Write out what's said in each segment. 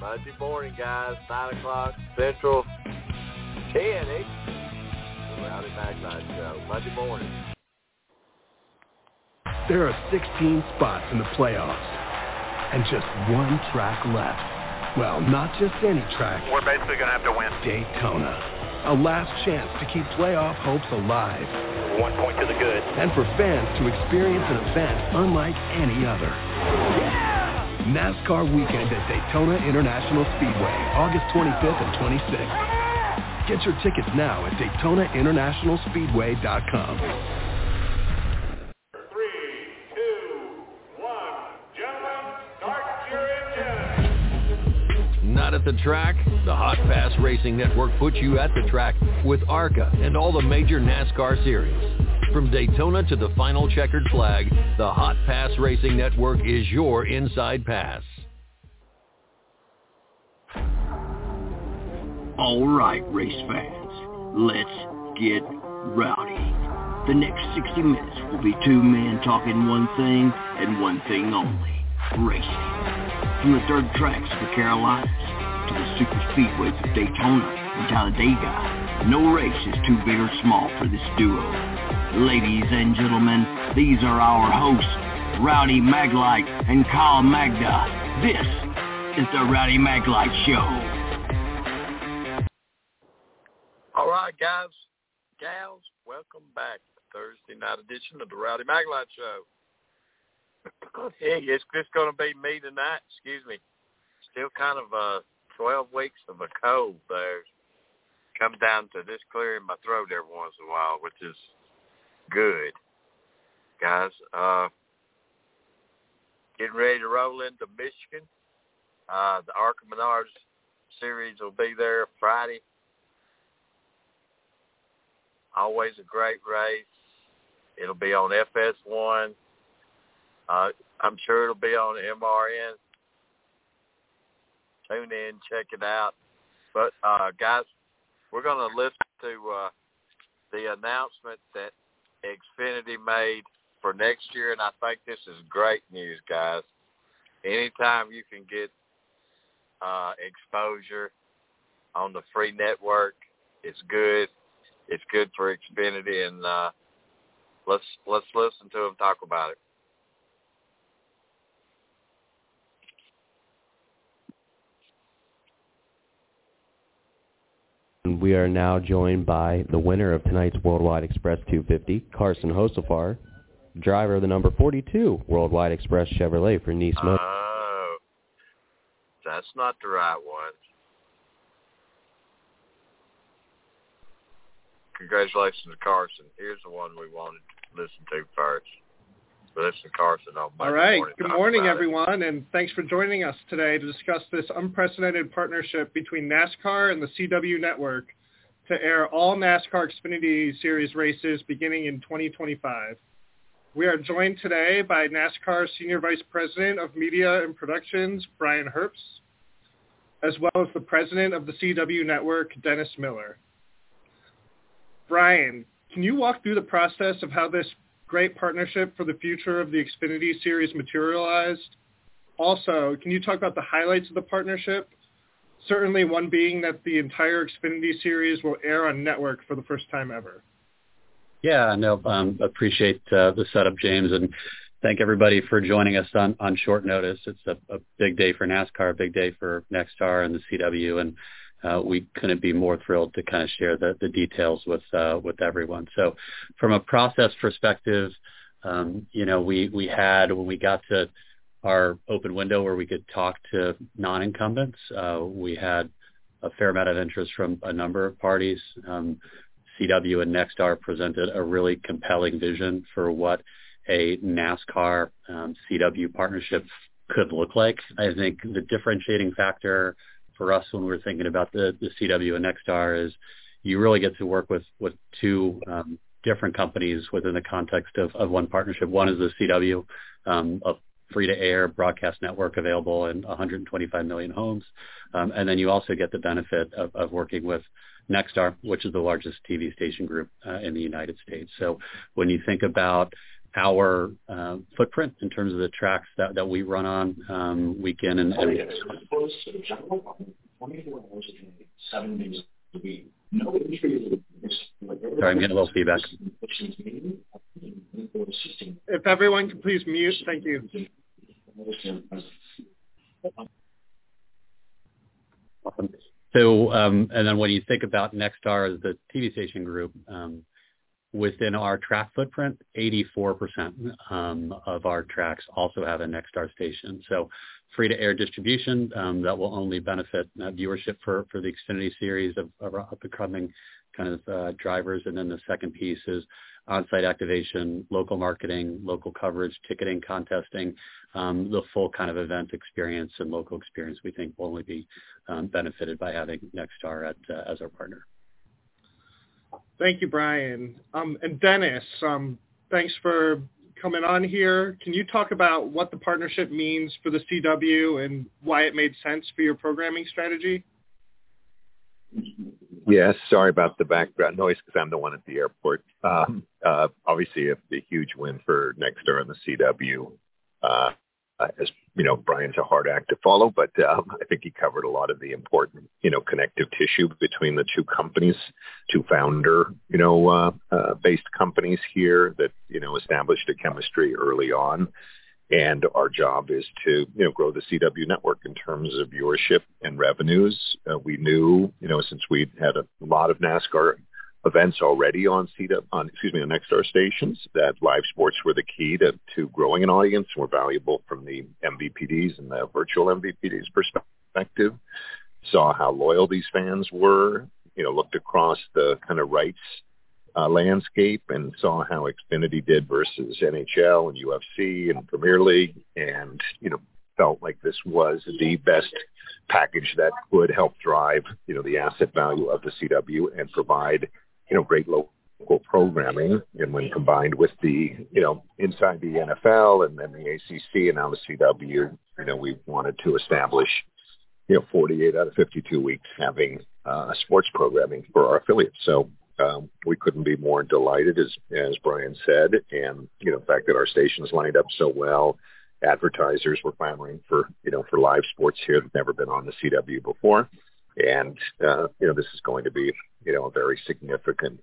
Monday morning, guys, 9 o'clock Central, 10 Eastern. The Rowdy Maglite Show, Monday morning. There are 16 spots in the playoffs and just one track left. Well, not just any track. We're basically going to have to win. Daytona. A last chance to keep playoff hopes alive. One point to the good. And for fans to experience an event unlike any other. Yeah! NASCAR weekend at Daytona International Speedway, August 25th and 26th. Get your tickets now at DaytonaInternationalSpeedway.com. Not at the track? The Hot Pass Racing Network puts you at the track with ARCA and all the major NASCAR series. From Daytona to the final checkered flag, the Hot Pass Racing Network is your inside pass. All right, race fans, let's get rowdy. The next 60 minutes will be two men talking one thing and one thing only, racing. From the dirt tracks of the Carolinas to the super speedways of Daytona and Talladega, no race is too big or small for this duo. Ladies and gentlemen, these are our hosts, Rowdy Maglite and Kyle Magda. This is the Rowdy Maglite Show. All right, guys, gals, welcome back to Thursday night edition of the Rowdy Maglite Show. hey, it's just going to be me tonight. Excuse me. Still kind of uh, 12 weeks of a cold there. Come down to this clearing my throat every once in a while, which is good. Guys, uh, getting ready to roll into Michigan. Uh, the Arca Menards series will be there Friday. Always a great race. It'll be on FS1. Uh, I'm sure it'll be on MRN. Tune in, check it out. But uh, guys, we're going to listen to uh, the announcement that Xfinity made for next year, and I think this is great news, guys. Anytime you can get uh, exposure on the free network, it's good. It's good for Xfinity, and uh, let's let's listen to them talk about it. We are now joined by the winner of tonight's Worldwide Express 250, Carson Hocevar, driver of the number 42 Worldwide Express Chevrolet for Niece Motors. Oh, that's not the right one. Congratulations, Carson. Here's the one we wanted to listen to first. Carson on All right. morning. Good morning, everyone, and thanks for joining us today to discuss this unprecedented partnership between NASCAR and the CW Network to air all NASCAR Xfinity Series races beginning in 2025. We are joined today by NASCAR Senior Vice President of Media and Productions, Brian Herbst, as well as the President of the CW Network, Dennis Miller. Brian, can you walk through the process of how this great partnership for the future of the Xfinity Series materialized? Also, can you talk about the highlights of the partnership? Certainly one being that the entire Xfinity Series will air on network for the first time ever. Yeah, no, um, appreciate uh, the setup, James, and thank everybody for joining us on, on short notice. It's a, a big day for NASCAR, a big day for Nexstar and the CW, and uh, we couldn't be more thrilled to kind of share the, the details with uh, with everyone. So, from a process perspective, um, you know, we we had when we got to our open window where we could talk to non-incumbents, uh, we had a fair amount of interest from a number of parties. Um, CW and Nexstar presented a really compelling vision for what a NASCAR um, CW partnership could look like. I think the differentiating factor for us when we're thinking about the, the CW and Nexstar is you really get to work with, with two um, different companies within the context of, of one partnership. One is the CW, um, a free-to-air broadcast network available in 125 million homes. Um, and then you also get the benefit of, of working with Nexstar, which is the largest TV station group uh, in the United States. So when you think about our uh, footprint in terms of the tracks that, that we run on um, week in and, and Sorry, I'm getting a little feedback. If everyone could please mute, thank you. So, um, and then when you think about Nexstar as the TV station group, um, within our track footprint, 84% um, of our tracks also have a Nexstar station. So free-to-air distribution um, that will only benefit uh, viewership for, for the Xfinity series of, of up-and-coming kind of uh, drivers. And then the second piece is on-site activation, local marketing, local coverage, ticketing, contesting, um, the full kind of event experience and local experience we think will only be um, benefited by having Nexstar at, uh, as our partner. Thank you, Brian. Um, and Dennis, um, thanks for coming on here. Can you talk about what the partnership means for the CW and why it made sense for your programming strategy? Yes, sorry about the background noise because I'm the one at the airport. Um, uh, obviously, a, a huge win for Nexstar and the CW. Uh, as you know, Brian's a hard act to follow, but um, I think he covered a lot of the important, you know, connective tissue between the two companies, two founder, you know, uh, uh, based companies here that you know established a chemistry early on. And our job is to, you know, grow the CW network in terms of viewership and revenues. Uh, we knew, you know, since we had a lot of NASCAR events already on CW, on excuse me, on Nexstar stations, that live sports were the key to, to growing an audience and were valuable from the MVPDs and the virtual MVPDs perspective. Saw how loyal these fans were, you know, looked across the kind of rights uh, landscape and saw how Xfinity did versus NHL and UFC and Premier League, and you know felt like this was the best package that could help drive you know the asset value of the CW and provide you know great local programming. And when combined with the you know inside the NFL and then the ACC and now the CW, you know we wanted to establish you know 48 out of 52 weeks having uh, sports programming for our affiliates. So um, we couldn't be more delighted, as as Brian said, and you know the fact that our stations lined up so well. Advertisers were clamoring for you know for live sports here that never been on the CW before, and uh, you know this is going to be you know a very significant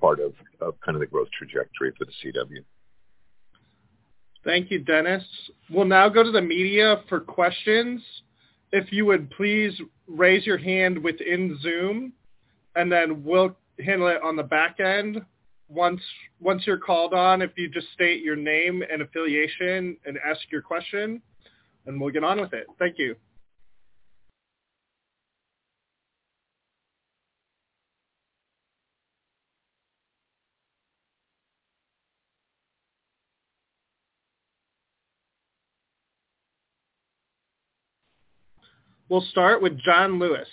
part of of kind of the growth trajectory for the CW. Thank you, Dennis. We'll now go to the media for questions. If you would please raise your hand within Zoom, and then we'll handle it on the back end. Once once you're called on, if you just state your name and affiliation and ask your question, and we'll get on with it. Thank you. We'll start with John Lewis.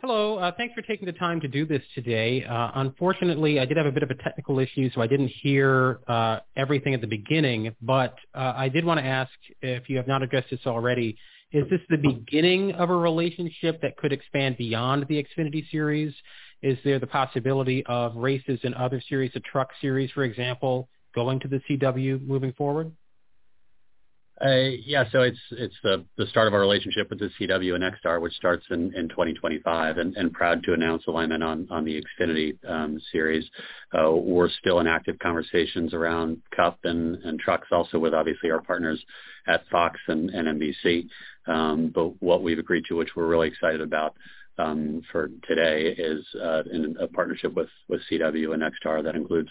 Hello. Uh, thanks for taking the time to do this today. Uh, unfortunately, I did have a bit of a technical issue, so I didn't hear uh, everything at the beginning. But uh, I did want to ask if you have not addressed this already. Is this the beginning of a relationship that could expand beyond the Xfinity series? Is there the possibility of races in other series, the truck series, for example, going to the CW moving forward? Uh, yeah, so it's it's the the start of our relationship with the CW and Nexstar, which starts in, in 2025, and, and proud to announce alignment on on the Xfinity um, series. Uh, we're still in active conversations around Cup and, and trucks, also with obviously our partners at Fox and, and NBC. Um, but what we've agreed to, which we're really excited about, um, for today is uh, in a partnership with, with CW and Nexstar that includes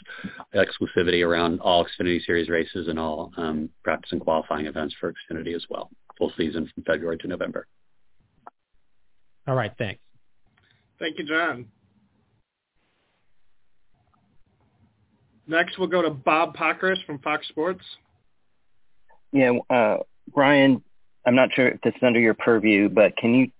exclusivity around all Xfinity Series races and all um, practice and qualifying events for Xfinity as well, full season from February to November. All right, thanks. Thank you, John. Next, we'll go to Bob Pockrass from Fox Sports. Yeah, uh, Brian, I'm not sure if this is under your purview, but can you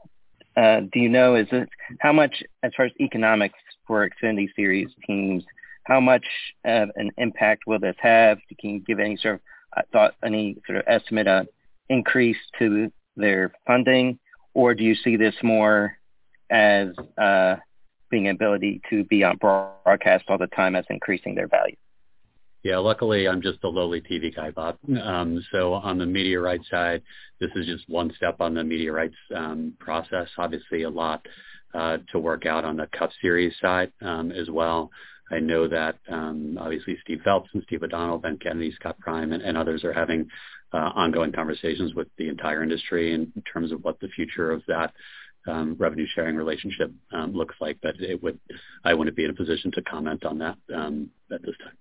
uh, do you know is it how much as far as economics for Xfinity Series teams? How much of an impact will this have? Can you give any sort of uh, thought, any sort of estimate on increase to their funding, or do you see this more as uh, being ability to be on broadcast all the time as increasing their value? Yeah, luckily I'm just a lowly TV guy, Bob. Um, so on the media rights side, this is just one step on the media rights um, process. Obviously, a lot uh, to work out on the Cup Series side um, as well. I know that um, obviously Steve Phelps and Steve O'Donnell, Ben Kennedy, Scott Prime, and, and others are having uh, ongoing conversations with the entire industry in terms of what the future of that um, revenue sharing relationship um, looks like. But it would, I wouldn't be in a position to comment on that um, at this time.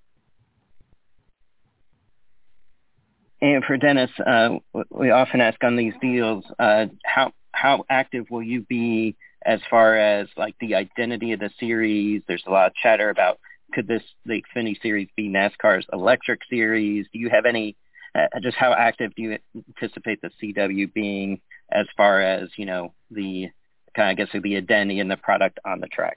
And for Dennis, uh, we often ask on these deals, uh, how how active will you be as far as like the identity of the series? There's a lot of chatter about could this the Xfinity series be NASCAR's electric series? Do you have any uh, just how active do you anticipate the CW being as far as you know the kind of I guess the identity and the product on the track?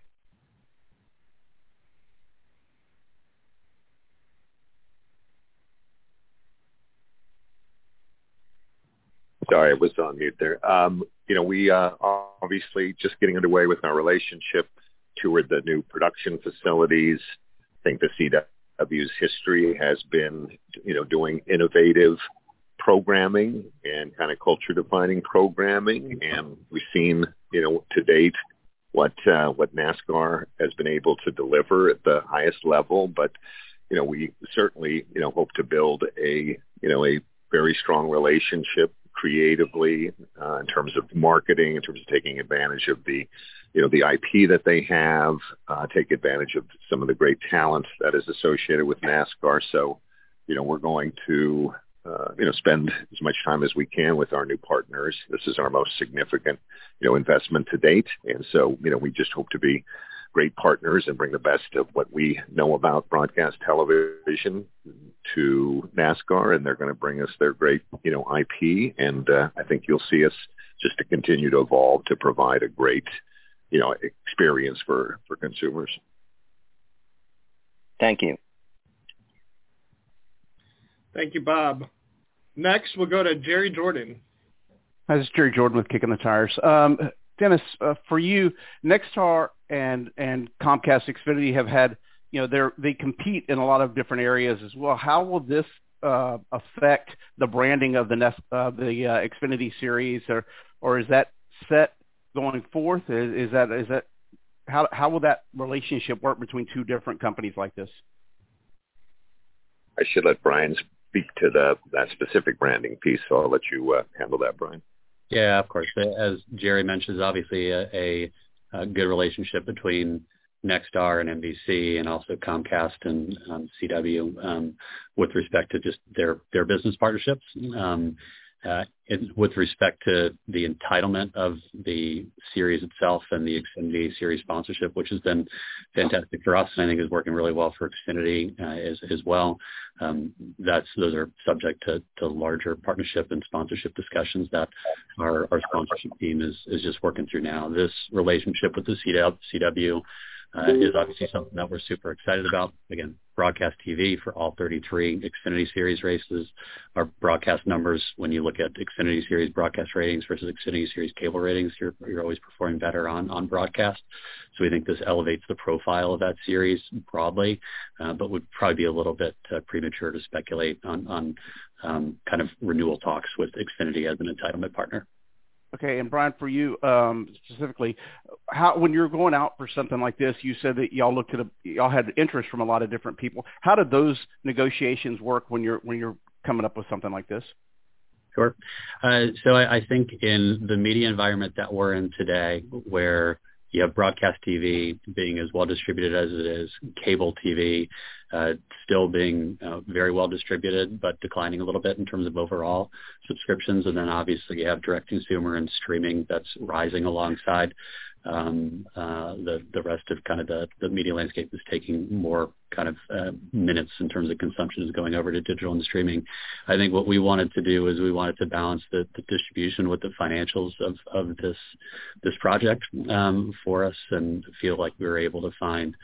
Sorry, I was on mute there. Um, you know, we uh, obviously just getting underway with our relationship, toward the new production facilities. I think the CW's history has been, you know, doing innovative programming and kind of culture defining programming. And we've seen, you know, to date what uh, what NASCAR has been able to deliver at the highest level. But you know, we certainly, you know, hope to build a, you know, a very strong relationship creatively uh, in terms of marketing, in terms of taking advantage of the, you know, the IP that they have, uh, take advantage of some of the great talent that is associated with NASCAR. So, you know, we're going to, uh, you know, spend as much time as we can with our new partners. This is our most significant, you know, investment to date. And so, you know, we just hope to be great partners and bring the best of what we know about broadcast television to NASCAR, and they're going to bring us their great, you know, IP. And uh, I think you'll see us just to continue to evolve to provide a great, you know, experience for for consumers. Thank you. Thank you, Bob. Next, we'll go to Jerry Jordan. Hi, this is Jerry Jordan with Kicking the Tires. Um, Dennis, uh, for you, Nexstar and and Comcast Xfinity have had, you know, they they compete in a lot of different areas as well. How will this uh, affect the branding of the Nest, uh, the uh, Xfinity series, or or is that set going forth? Is, is that is that how how will that relationship work between two different companies like this? I should let Brian speak to the that specific branding piece, so I'll let you uh, handle that, Brian. Yeah, of course. As Jerry mentions, obviously a, a, a good relationship between Nexstar and NBC and also Comcast and um, CW um, with respect to just their their business partnerships. Um, uh, with respect to the entitlement of the series itself and the Xfinity series sponsorship, which has been fantastic for us and I think is working really well for Xfinity uh, as, as well. Um, that's those are subject to, to larger partnership and sponsorship discussions that our, our sponsorship team is, is just working through now. This relationship with the CW, CW uh, is obviously something that we're super excited about. Again, broadcast TV for all 33 Xfinity Series races. Our broadcast numbers, when you look at Xfinity Series broadcast ratings versus Xfinity Series cable ratings, you're, you're always performing better on, on broadcast. So we think this elevates the profile of that series broadly, uh, but would probably be a little bit uh, premature to speculate on, on um, kind of renewal talks with Xfinity as an entitlement partner. Okay, and Brian, for you um, specifically, how when you're going out for something like this, you said that y'all looked at a, y'all had interest from a lot of different people. How did those negotiations work when you're when you're coming up with something like this? Sure. Uh, so I, I think in the media environment that we're in today, where you have broadcast TV being as well distributed as it is, cable TV uh, still being uh, very well distributed, but declining a little bit in terms of overall subscriptions. And then obviously you have direct consumer and streaming that's rising alongside the the rest of kind of the, the media landscape is taking more kind of uh, minutes in terms of consumption is going over to digital and streaming. I think what we wanted to do is we wanted to balance the, the distribution with the financials of, this this project um, for us and feel like we were able to find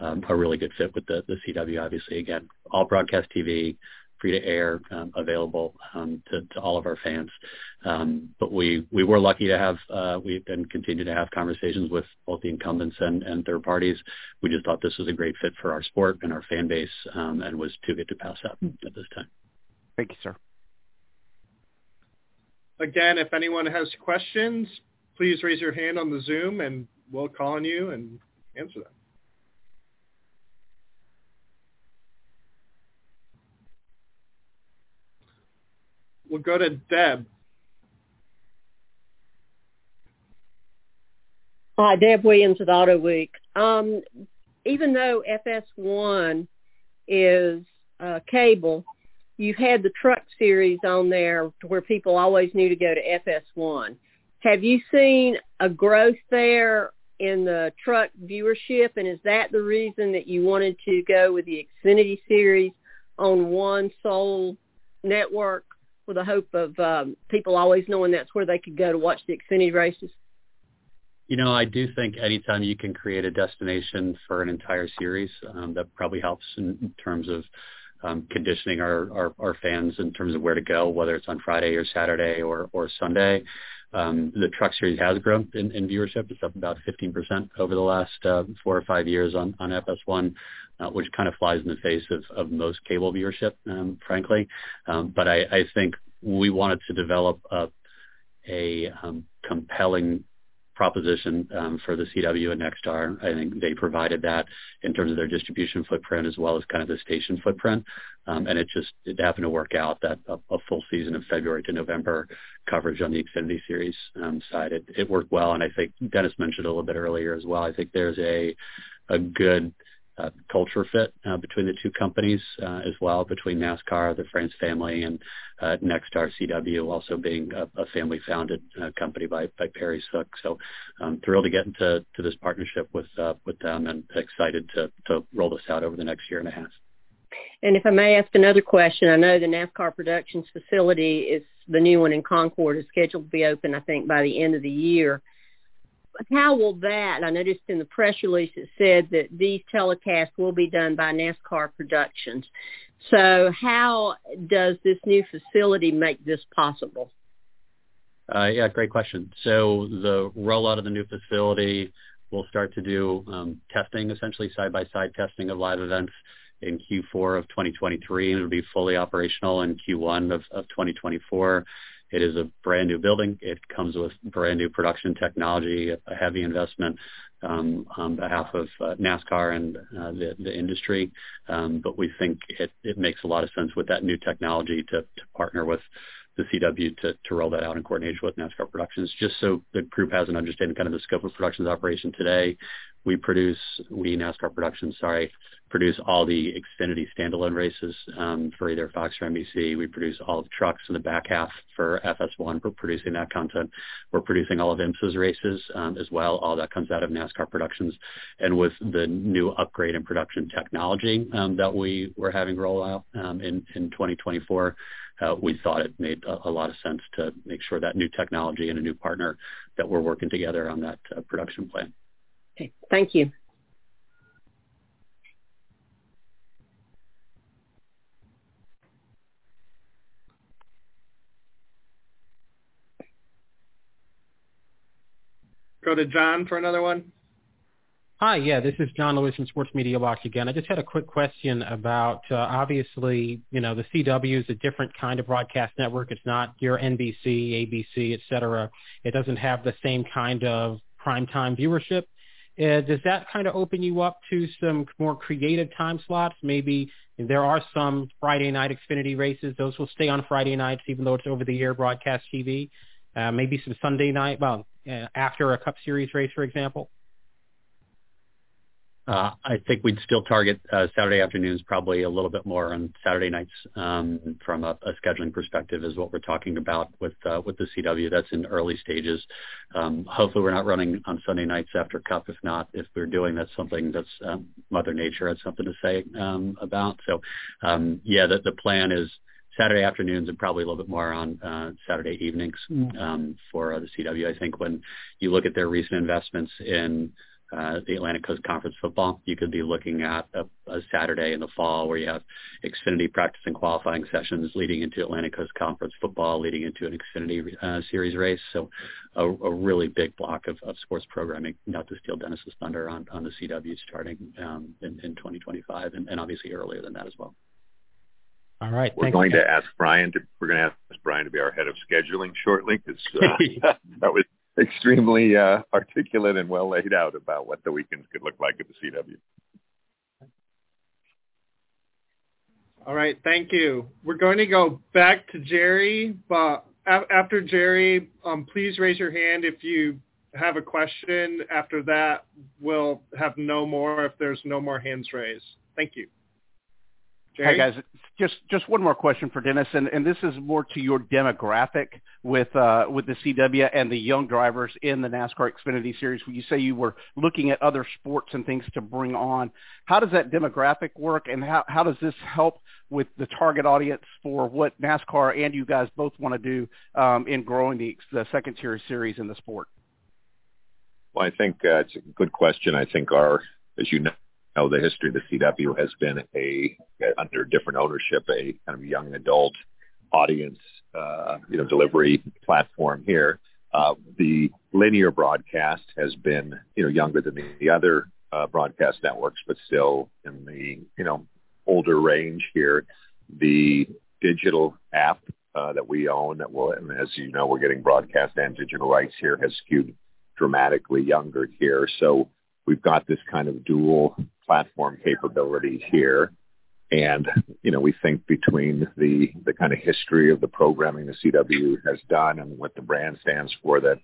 um, a really good fit with the CW. Obviously, again, all broadcast TV, free to air, um, available um, to, to all of our fans. Um, but we we were lucky to have uh, we and continue to have conversations with both the incumbents and, and third parties. We just thought this was a great fit for our sport and our fan base, um, and was too good to pass up at this time. Thank you, sir. Again, if anyone has questions, please raise your hand on the Zoom, and we'll call on you and answer them. We'll go to Deb. Hi, Deb Williams with Auto Week. Um, even though FS1 is uh, cable, you've had the truck series on there where people always knew to go to FS1. Have you seen a growth there in the truck viewership, and is that the reason that you wanted to go with the Xfinity series on one sole network? The hope of um, people always knowing that's where they could go to watch the Xfinity races? You know, I do think anytime you can create a destination for an entire series, um, that probably helps in, in terms of um, conditioning our, our, our fans in terms of where to go, whether it's on Friday or Saturday or, or Sunday. Um, the truck series has grown in, in viewership. It's up about 15% over the last uh, four or five years on, on FS1, uh, which kind of flies in the face of, of most cable viewership, um, frankly. Um, but I, I think we wanted to develop a, a um, compelling proposition um, for the CW and Nexstar. I think they provided that in terms of their distribution footprint as well as kind of the station footprint. Um, and it just it happened to work out that a, a, full season of February to November coverage on the Xfinity Series um, side it, it worked well. And I think Dennis mentioned a little bit earlier as well. I think there's a a good uh, culture fit uh, between the two companies uh, as well, between NASCAR, the France family, and uh, Nexstar CW, also being a, a family-founded uh, company by, by Perry Sook. So I'm thrilled to get into to this partnership with uh, with them, and excited to to roll this out over the next year and a half. And if I may ask another question, I know the NASCAR Productions facility is the new one in Concord is scheduled to be open, I think, by the end of the year how will that? I noticed in the press release it said that these telecasts will be done by NASCAR Productions. So how does this new facility make this possible? Uh, yeah, great question. So the rollout of the new facility will start to do um, testing, essentially side-by-side testing of live events in Q4 of 2023, and it'll be fully operational in Q1 of, of 2024. It is a brand new building. It comes with brand new production technology, a heavy investment um, on behalf of uh, NASCAR and uh, the, the industry. Um, but we think it, makes a lot of sense with that new technology to, to partner with the CW to, to roll that out in coordination with NASCAR Productions, just so the group has an understanding kind of the scope of Productions operation today. We produce, we NASCAR Productions, sorry, produce all the Xfinity standalone races um, for either Fox or NBC. We produce all the trucks in the back half for FS1. We're producing that content. We're producing all of IMSA's races um, as well. All that comes out of NASCAR Productions. And with the new upgrade in production technology um, that we were having roll out um, in, in 2024, uh, we thought it made a, a, lot of sense to make sure that new technology and a new partner that we're working together on that uh, production plan. Okay, thank you. Go to John for another one. Hi, yeah, this is John Lewis from Sports Media Box again. I just had a quick question about uh, obviously, you know, the CW is a different kind of broadcast network. It's not your NBC, ABC, et cetera. It doesn't have the same kind of primetime viewership. Uh, does that kind of open you up to some more creative time slots? Maybe there are some Friday night Xfinity races. Those will stay on Friday nights, even though it's over-the-air broadcast TV. Uh, maybe some Sunday night, well, uh, after a Cup Series race, for example. Uh, I think we'd still target uh, Saturday afternoons probably a little bit more on Saturday nights um, from a, a, scheduling perspective is what we're talking about with uh, with the CW. That's in early stages. Um, hopefully, we're not running on Sunday nights after Cup. If not, if we're doing, that's something that's um, Mother Nature has something to say um, about. So, um, yeah, the, the plan is Saturday afternoons and probably a little bit more on uh, Saturday evenings mm. um, for uh, the CW. I think when you look at their recent investments in uh, the Atlantic Coast Conference football. You could be looking at a, a Saturday in the fall where you have Xfinity practice and qualifying sessions leading into Atlantic Coast Conference football, leading into an Xfinity uh, Series race. So a, a really big block of, of sports programming, not to steal Dennis's thunder on, on the CW starting um, in, in 2025 and, and obviously earlier than that as well. All right. We're going to ask Brian to we're going to ask Brian to be our head of scheduling shortly because uh, that was extremely uh, articulate and well laid out about what the weekends could look like at the CW. All right, thank you. We're going to go back to Jerry, but after Jerry, um, please raise your hand if you have a question. After that, we'll have no more if there's no more hands raised. Thank you. Jerry? Hi guys, just just one more question for Dennis, and, and this is more to your demographic with uh, with the CW and the young drivers in the NASCAR Xfinity Series. When you say you were looking at other sports and things to bring on, how does that demographic work, and how how does this help with the target audience for what NASCAR and you guys both want to do um, in growing the the second tier series in the sport? Well, I think uh, it's a good question. I think our, as you know, know, the history of the CW has been a, under different ownership, a kind of young adult audience, uh, you know, delivery platform here. Uh, the linear broadcast has been, you know, younger than the, the other uh, broadcast networks, but still in the, you know, older range here. The digital app uh, that we own, that will, and as you know, we're getting broadcast and digital rights here, has skewed dramatically younger here. So we've got this kind of dual platform capability here. And, you know, we think between the, the kind of history of the programming the CW has done and what the brand stands for, that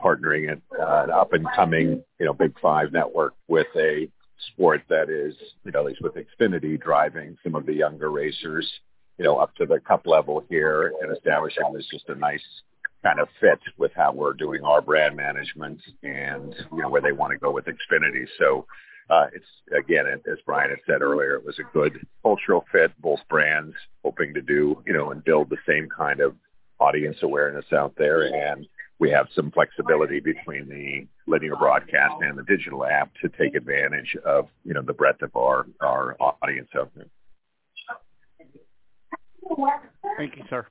partnering it, uh, an up and coming, you know, Big Five network with a sport that is, you know, at least with Xfinity driving some of the younger racers, you know, up to the cup level here and establishing this just a nice kind of fit with how we're doing our brand management and you know where they want to go with Xfinity. So uh, it's again, as Brian had said earlier, it was a good cultural fit. Both brands hoping to do you know and build the same kind of audience awareness out there, and we have some flexibility between the linear broadcast and the digital app to take advantage of you know the breadth of our our audience out there. Thank you, sir.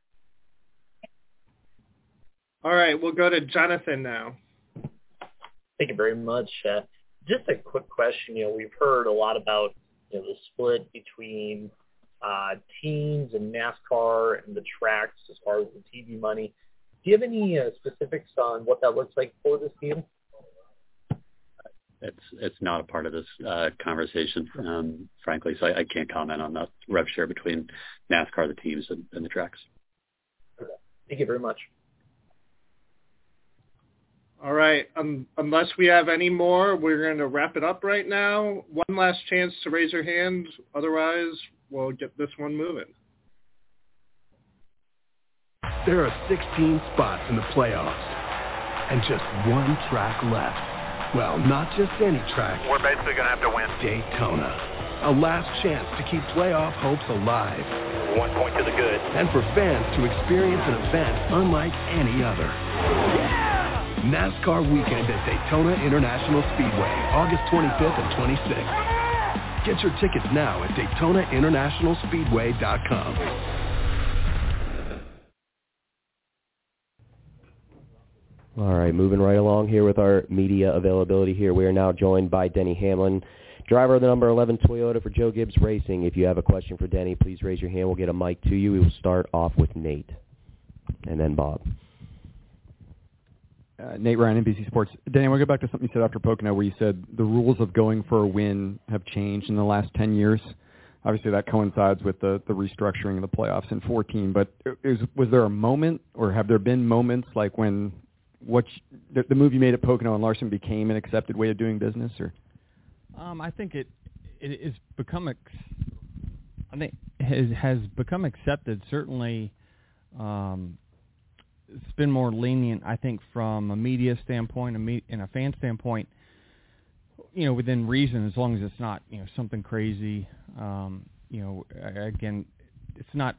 All right, we'll go to Jonathan now. Thank you very much. Uh, just a quick question. You know, we've heard a lot about you know the split between uh, teams and NASCAR and the tracks as far as the TV money. Do you have any uh, specifics on what that looks like for this deal? It's it's not a part of this uh, conversation, um, frankly. So I, I can't comment on the rev share between NASCAR, the teams, and, and the tracks. Okay. Thank you very much. All right. Um, unless we have any more, we're going to wrap it up right now. One last chance to raise your hand. Otherwise, we'll get this one moving. There are 16 spots in the playoffs and just one track left. Well, not just any track. We're basically going to have to win. Daytona. A last chance to keep playoff hopes alive. One point to the good. And for fans to experience an event unlike any other. NASCAR weekend at Daytona International Speedway, August 25th and 26th. Get your tickets now at DaytonaInternationalSpeedway.com. All right, moving right along here with our media availability here. We are now joined by Denny Hamlin, driver of the number 11 Toyota for Joe Gibbs Racing. If you have a question for Denny, please raise your hand. We'll get a mic to you. We will start off with Nate and then Bob. Uh, Nate Ryan, NBC Sports. Danny, I want to go back to something you said after Pocono where you said the rules of going for a win have changed in the last 10 years. Obviously, that coincides with the, the restructuring of the playoffs in 14. But is, was there a moment or have there been moments like when what you, the, the move you made at Pocono and Larson became an accepted way of doing business? or? Um, I think it it is become ex- I think has has become accepted certainly um, it's been more lenient, I think, from a media standpoint, a me- and a fan standpoint. You know, within reason, as long as it's not you know something crazy. Um, you know, again, it's not.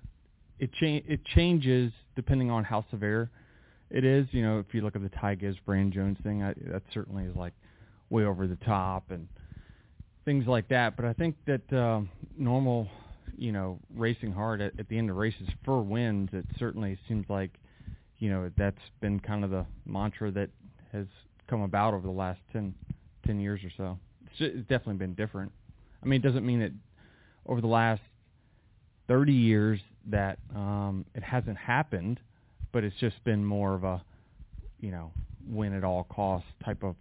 It cha- it changes depending on how severe it is. You know, if you look at the Ty Gibbs, Brandon Jones thing, I, that certainly is like way over the top and things like that. But I think that uh, normal, you know, racing hard at, at the end of races for wins, it certainly seems like, you know, that's been kind of the mantra that has come about over the last 10, 10 years or so. It's, it's definitely been different. I mean, it doesn't mean that over the last 30 years that um, it hasn't happened, but it's just been more of a, you know, win at all costs type of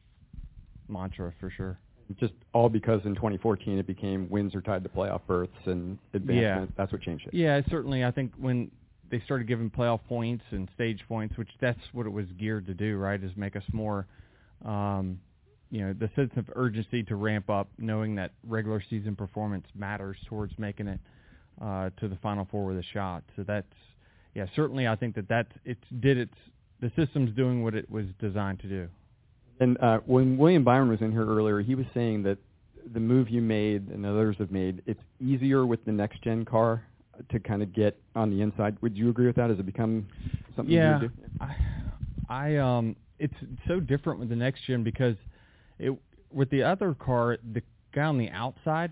mantra for sure. Just all because in 2014 it became wins are tied to playoff berths and advancement. Yeah. That's what changed it. Yeah, certainly. I think when they started giving playoff points and stage points, which that's what it was geared to do, right? Is make us more, um, you know, the sense of urgency to ramp up, knowing that regular season performance matters towards making it uh, to the Final Four with a shot. So that's, yeah, certainly. I think that that it did its the system's doing what it was designed to do. And uh, when William Byron was in here earlier, he was saying that the move you made and others have made, it's easier with the next gen car to kind of get on the inside. Would you agree with that? Has it become something yeah, you do? I, I um, it's so different with the next gen because it with the other car, the guy on the outside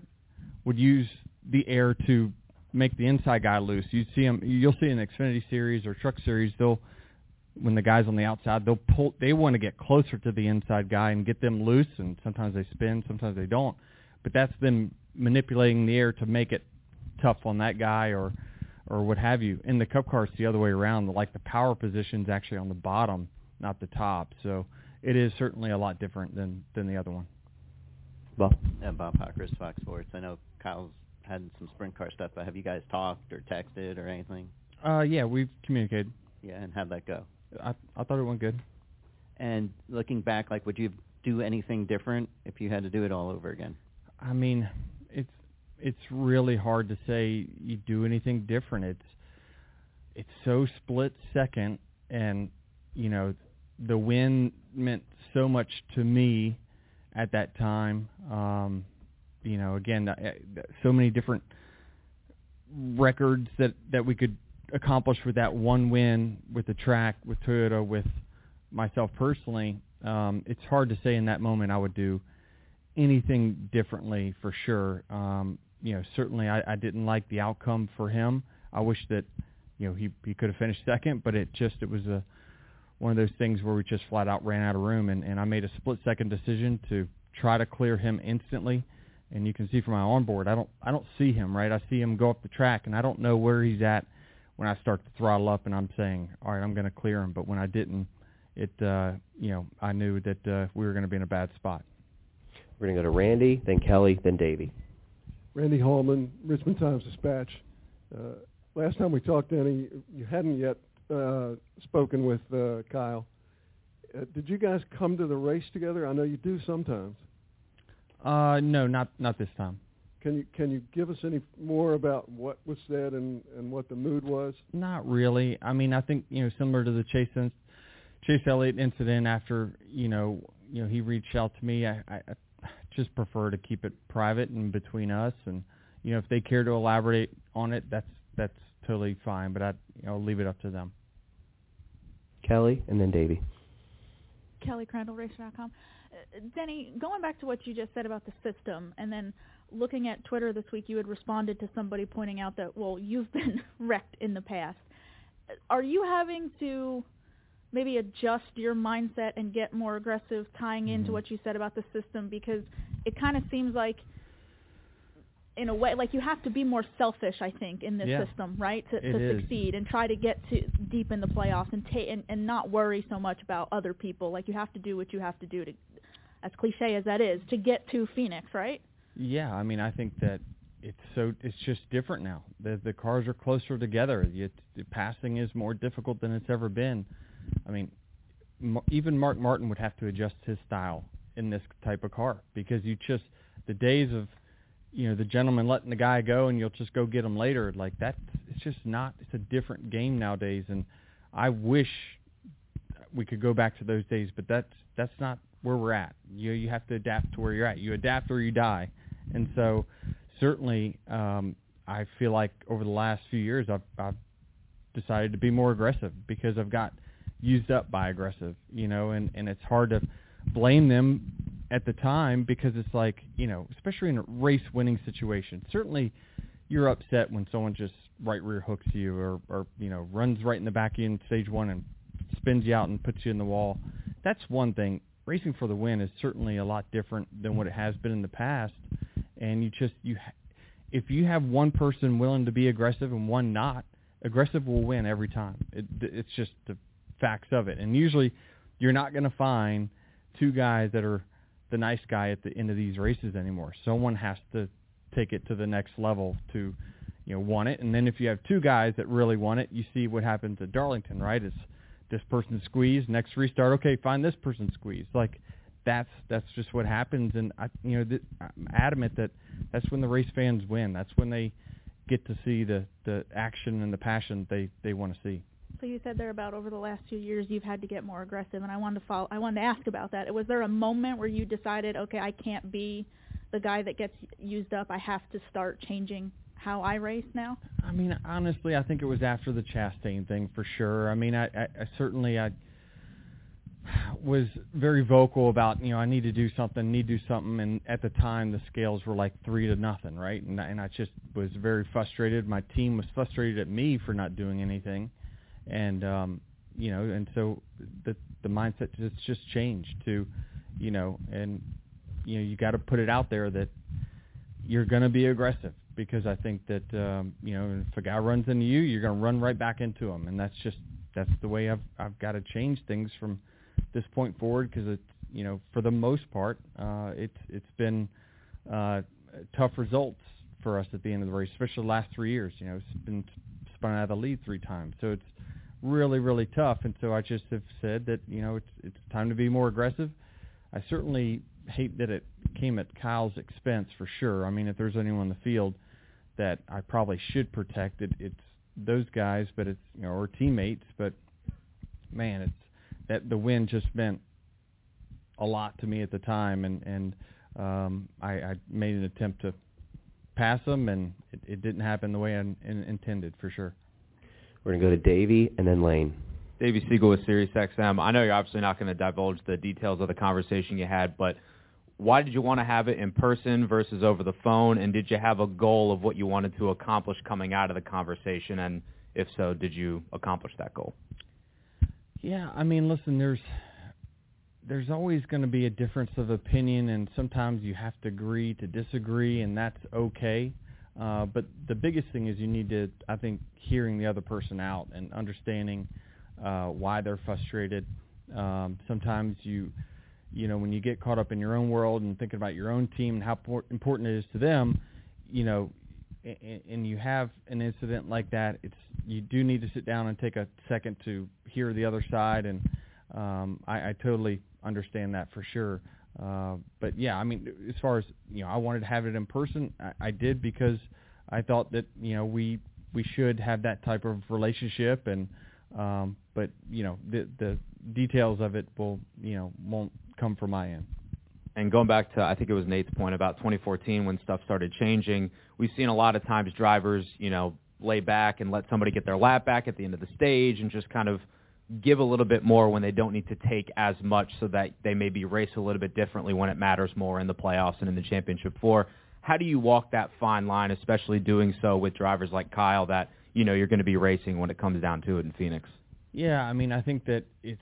would use the air to make the inside guy loose. You see him, you'll see in the Xfinity series or Truck series, they'll when the guys on the outside, they'll pull. They want to get closer to the inside guy and get them loose, and sometimes they spin, sometimes they don't. But that's them manipulating the air to make it tough on that guy or or what have you. In the Cup car, it's the other way around. Like the power position's actually on the bottom, not the top. So it is certainly a lot different than than the other one. Bob. Yeah, Bob Pockrass, Fox Sports. I know Kyle's had some sprint car stuff, but have you guys talked or texted or anything? Uh, yeah, we've communicated. Yeah, and how'd that go? I I thought it went good. And looking back, like, would you do anything different if you had to do it all over again? I mean, it's really hard to say you do anything different. It's it's so split second, and you know, the win meant so much to me at that time. Um, you know, again, so many different records that that we could accomplish with that one win with the track, with Toyota, with myself personally. Um, it's hard to say in that moment I would do anything differently for sure. Um, you know, certainly I, I didn't like the outcome for him. I wish that you know he he could have finished second, but it just it was a one of those things where we just flat out ran out of room, and, and I made a split second decision to try to clear him instantly. And you can see from my onboard, I don't I don't see him right. I see him go up the track, and I don't know where he's at when I start to throttle up, and I'm saying, all right, I'm going to clear him. But when I didn't, it uh, you know I knew that uh, we were going to be in a bad spot. We're going to go to Randy, then Kelly, then Davey. Randy Hallman, Richmond Times Dispatch. Uh, last time we talked, Denny, you hadn't yet uh, spoken with uh, Kyle. Uh, did you guys come to the race together? I know you do sometimes. Uh, no, not not this time. Can you can you give us any more about what was said and and what the mood was? Not really. I mean, I think you know, similar to the Chase Chase Elliott incident. After you know, you know, he reached out to me. I, I just prefer to keep it private and between us. And you know, if they care to elaborate on it, that's that's totally fine. But I, you know, leave it up to them. Kelly and then Davey. Kelly Crandall, Racer.com. Uh, Denny, going back to what you just said about the system, and then looking at Twitter this week, you had responded to somebody pointing out that, well, you've been wrecked in the past. Are you having to maybe adjust your mindset and get more aggressive tying into Mm-hmm. what you said about the system? Because it kind of seems like, in a way, like you have to be more selfish, I think, in this Yeah. system, right, to, to succeed and try to get to deep in the playoffs and, ta- and and not worry so much about other people. Like you have to do what you have to do to, as cliche as that is, to get to Phoenix, right? Yeah, I mean, I think that it's so it's just different now. The the cars are closer together. The, the passing is more difficult than it's ever been. I mean, even Mark Martin would have to adjust his style in this type of car because you just the days of you know the gentleman letting the guy go and you'll just go get him later like that. It's just not. It's a different game nowadays, and I wish we could go back to those days, but that's that's not where we're at. You you have to adapt to where you're at. You adapt or you die. And so certainly um I feel like over the last few years I've I've decided to be more aggressive because I've got used up by aggressive, you know, and and it's hard to blame them at the time because it's like you know, especially in a race winning situation. Certainly, you're upset when someone just right rear hooks you or or you know runs right in the back in stage one and spins you out and puts you in the wall. That's one thing. Racing for the win is certainly a lot different than what it has been in the past, and you just you if you have one person willing to be aggressive and one not, aggressive will win every time. It, it's just the facts of it. And usually, you're not going to find two guys that are the nice guy at the end of these races anymore. Someone has to take it to the next level to, you know, want it. And then if you have two guys that really want it, you see what happens at Darlington, right? It's this person squeezed, next restart, okay, find this person squeezed. Like that's that's just what happens. And I, you know, th- I'm adamant that that's when the race fans win. That's when they get to see the the action and the passion they they want to see. So you said there about over the last two years you've had to get more aggressive, and I wanted to follow. I wanted to ask about that. Was there a moment where you decided, okay, I can't be the guy that gets used up. I have to start changing how I race now? I mean, honestly, I think it was after the Chastain thing for sure. I mean, I, I, I certainly I was very vocal about you know I need to do something, need to do something, and at the time the scales were like three to nothing, right? And and I just was very frustrated. My team was frustrated at me for not doing anything, and um, you know, and so the the mindset just just changed to, you know, and you know you got to put it out there that you're going to be aggressive because I think that um, you know if a guy runs into you, you're going to run right back into him, and that's just that's the way I've I've got to change things from this point forward because it's you know for the most part uh, it's it's been uh, tough results for us at the end of the race, especially the last three years. You know, it's been spun out of the lead three times, so it's really really tough. And so I just have said that you know it's it's time to be more aggressive. I certainly hate that it came at Kyle's expense for sure. I mean, if there's anyone in the field that I probably should protect, it, it's those guys, but it's you know or teammates. But man, it's that the win just meant a lot to me at the time, and and um, I, I made an attempt to pass them, and it, it didn't happen the way I in, intended for sure. We're gonna go to Davey and then Lane. Davey Segal with SiriusXM. I know you're obviously not going to divulge the details of the conversation you had, but why did you want to have it in person versus over the phone? And did you have a goal of what you wanted to accomplish coming out of the conversation? And if so, did you accomplish that goal? Yeah, I mean, listen, there's there's always going to be a difference of opinion, and sometimes you have to agree to disagree, and that's okay. Uh, but the biggest thing is you need to, I think, hearing the other person out and understanding uh, why they're frustrated. Um, sometimes you, you know, when you get caught up in your own world and thinking about your own team and how important it is to them, you know, and you have an incident like that, it's you do need to sit down and take a second to hear the other side, and um, I, I totally understand that for sure. Uh, but yeah, I mean, as far as you know, I wanted to have it in person. I, I did because I thought that you know we we should have that type of relationship, and um, but you know the the details of it will you know won't come from my end and going back to I think it was Nate's point about 2014 when stuff started changing, we've seen a lot of times drivers, you know, lay back and let somebody get their lap back at the end of the stage and just kind of give a little bit more when they don't need to take as much so that they maybe race a little bit differently when it matters more in the playoffs and in the championship four. How do you walk that fine line, especially doing so with drivers like Kyle that, you know, you're going to be racing when it comes down to it in Phoenix? Yeah, I mean, I think that it's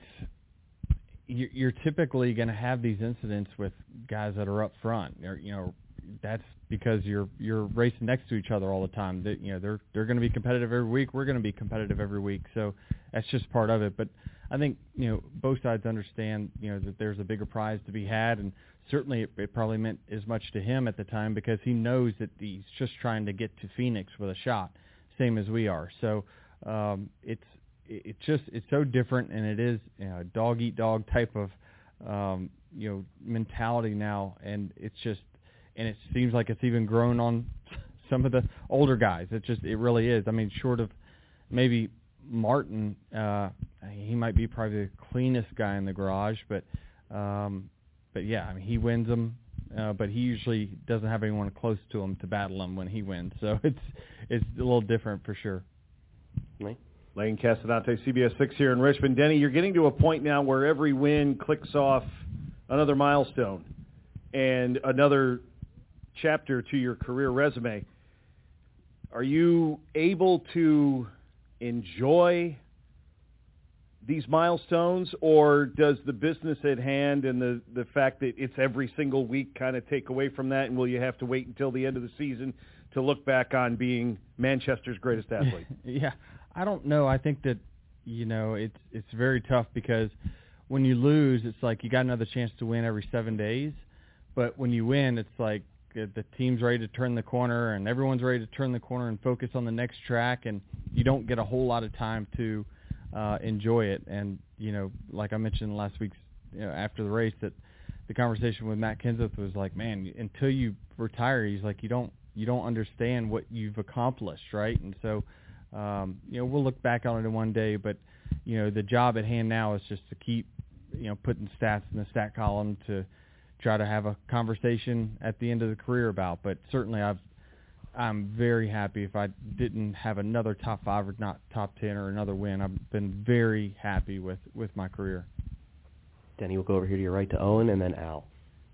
you're typically going to have these incidents with guys that are up front. Or, you know, that's because you're you're racing next to each other all the time. That you know they're they're going to be competitive every week. We're going to be competitive every week. So that's just part of it. But I think you know both sides understand you know that there's a bigger prize to be had, and certainly it, it probably meant as much to him at the time because he knows that he's just trying to get to Phoenix with a shot, same as we are. So um, it's it's just it's so different, and it is you know, a dog eat dog type of um, you know mentality now, and it's just and it seems like it's even grown on some of the older guys. It just it really is. I mean, short of maybe Martin, uh, he might be probably the cleanest guy in the garage, but um, but yeah, I mean he wins them. Uh, but he usually doesn't have anyone close to him to battle him when he wins, so it's it's a little different for sure. Right. Lane Casadonte, CBS 6 here in Richmond. Denny, you're getting to a point now where every win clicks off another milestone. and another chapter to your career resume. Are you able to enjoy these milestones, or does the business at hand and the the fact that it's every single week kind of take away from that, and will you have to wait until the end of the season to look back on being Manchester's greatest athlete? yeah, I don't know. I think that you know it's it's very tough because when you lose, it's like you got another chance to win every seven days, but when you win, it's like the team's ready to turn the corner and everyone's ready to turn the corner and focus on the next track, and you don't get a whole lot of time to uh, enjoy it. And you know, like I mentioned last week's you know, after the race, that the conversation with Matt Kenseth was like, man, until you retire, he's like, you don't you don't understand what you've accomplished, right? And so, um, you know, we'll look back on it in one day, but you know, the job at hand now is just to keep, you know, putting stats in the stat column to try to have a conversation at the end of the career about. But certainly, I've I'm very happy if I didn't have another top five or not top ten or another win. I've been very happy with with my career. Denny, we'll go over here to your right to Owen and then Al.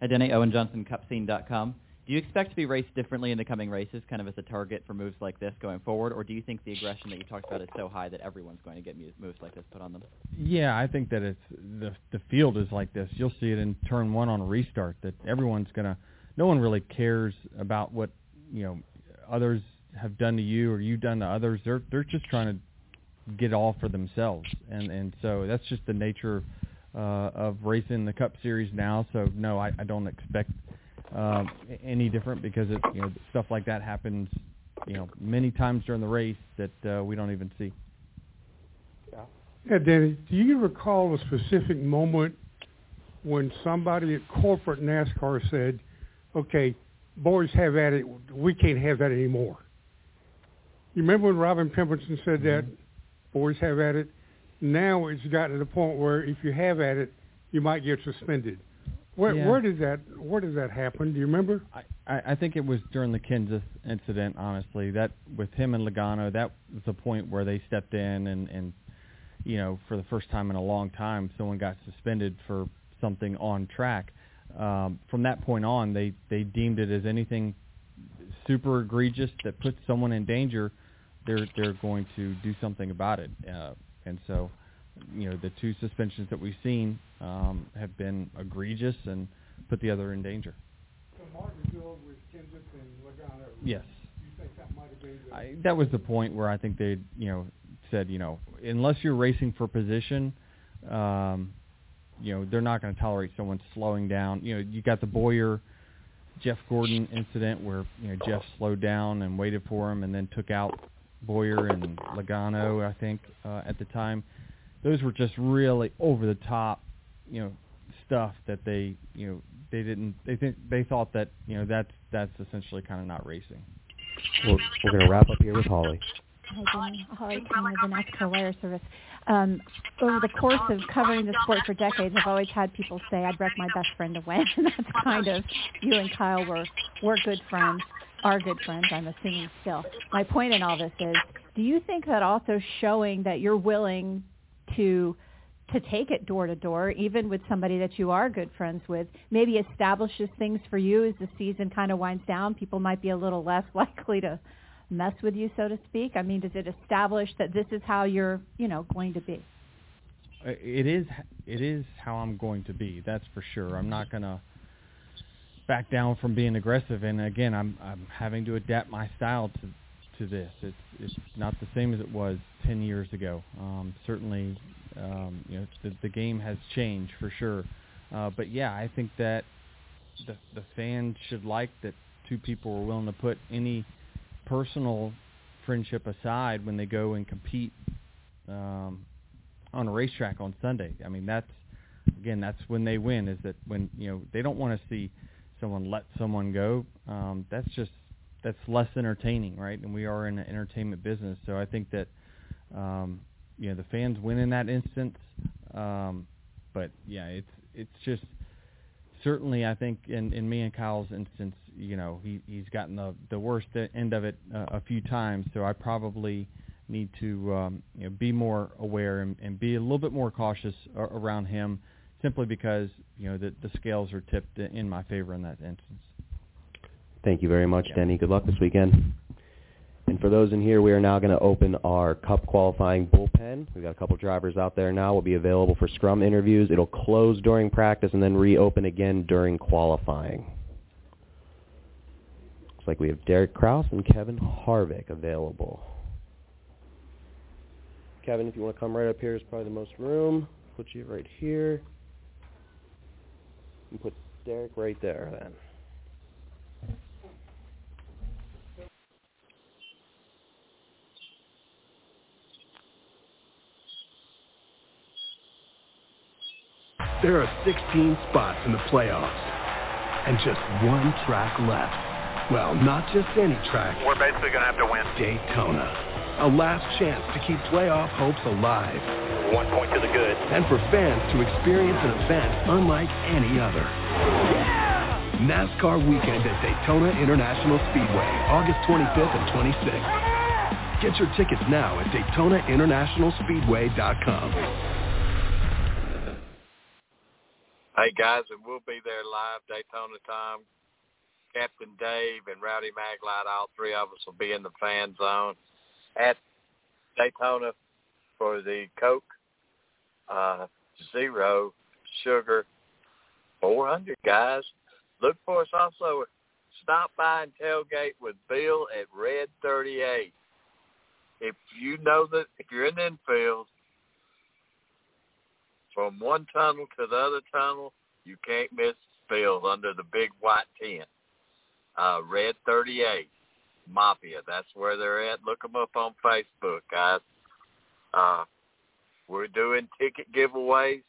Hi, Denny. Owen Johnson, CupScene.com. Do you expect to be raced differently in the coming races, kind of as a target for moves like this going forward, or do you think the aggression that you talked about is so high that everyone's going to get moves like this put on them? Yeah, I think that it's the the field is like this. You'll see it in turn one on restart that everyone's gonna. No one really cares about what you know others have done to you or you've done to others. They're they're just trying to get all for themselves, and and so that's just the nature uh, of racing the Cup Series now. So no, I, I don't expect um, any different because it you know stuff like that happens you know many times during the race that uh, we don't even see. Yeah, Danny, do you recall a specific moment when somebody at corporate NASCAR said, "Okay, boys have at it. We can't have that anymore. You remember when Robin Pemberton said that? Mm-hmm. Boys have at it. Now it's gotten to the point where if you have at it, you might get suspended. Where, Yeah. where did that Where did that happen? Do you remember? I, I think it was during the Kansas incident. Honestly, that with him and Logano, that was the point where they stepped in and and you know for the first time in a long time, someone got suspended for something on track. Um, from that point on, they they deemed it as anything super egregious that puts someone in danger. They're they're going to do something about it, uh, and so you know the two suspensions that we've seen um, have been egregious and put the other in danger. So Martin with Kenseth and Logano. Yes. You think that might have been the I, that was the point where I think they, you know, said, you know, unless you're racing for position, um, you know, they're not going to tolerate someone slowing down. You know, you got the Bowyer, Jeff Gordon incident where you know Jeff slowed down and waited for him, and then took out Bowyer and Logano, I think, uh, at the time. Those were just really over the top, you know, stuff that they, you know, they didn't. They think they thought that, you know, that's that's essentially kind of not racing. We're, we're going to wrap up here with Holly. Hi, Jenny. Holly King of the NASCAR Wire Service. Um, over the course of covering the sport for decades, I've always had people say I'd wreck my best friend to win. And that's kind of you and Kyle were were good friends, are good friends. I'm assuming still. My point in all this is, do you think that also showing that you're willing to to take it door to door, even with somebody that you are good friends with, maybe establishes things for you as the season kind of winds down. People might be a little less likely to mess with you, so to speak. I mean, does it establish that this is how you're, you know, going to be? It is it is how I'm going to be. That's for sure. I'm not going to back down from being aggressive. And again, I'm I'm having to adapt my style to to this. It's it's not the same as it was 10 years ago. Um, certainly, um, you know, the the game has changed for sure. Uh, but yeah, I think that the the fans should like that two people are willing to put any personal friendship aside when they go and compete um, on a racetrack on Sunday. I mean, that's again, that's when they win. Is that when you know they don't want to see someone let someone go. Um, that's just that's less entertaining, right? And we are in an entertainment business, so I think that um, you know the fans win in that instance. Um, but yeah, it's it's just certainly I think in in me and Kyle's instance, you know, he he's gotten the the worst end of it uh, a few times, so I probably need to um, you know be more aware and, and be a little bit more cautious around him simply because you know the the scales are tipped in my favor in that instance. Thank you very much, Denny. Good luck this weekend. And for those in here, we are now going to open our Cup qualifying bullpen. We've got a couple drivers out there now. We'll be available for scrum interviews. It'll close during practice and then reopen again during qualifying. Looks like we have Derek Kraus and Kevin Harvick available. Kevin, if you want to come right up here, is probably the most room. Put you right here. And put Derek right there then. There are 16 spots in the playoffs and just one track left. Well, not just any track. We're basically going to have to win. Daytona. A last chance to keep playoff hopes alive. One point to the good. And for fans to experience an event unlike any other. Yeah! NASCAR weekend at Daytona International Speedway, August 25th and 26th. Get your tickets now at DaytonaInternationalSpeedway.com. Hey guys, and we'll be there live Daytona time. Captain Dave and Rowdy Maglite, all three of us will be in the fan zone at Daytona for the Coke uh, Zero Sugar 400, guys. Look for us also. Stop by and tailgate with Bill at Red 38. If you know that, if you're in the infield, from one tunnel to the other tunnel, you can't miss field under the big white tent. Uh, Red 38, Mafia. That's where they're at. Look them up on Facebook, guys. Uh, we're doing ticket giveaways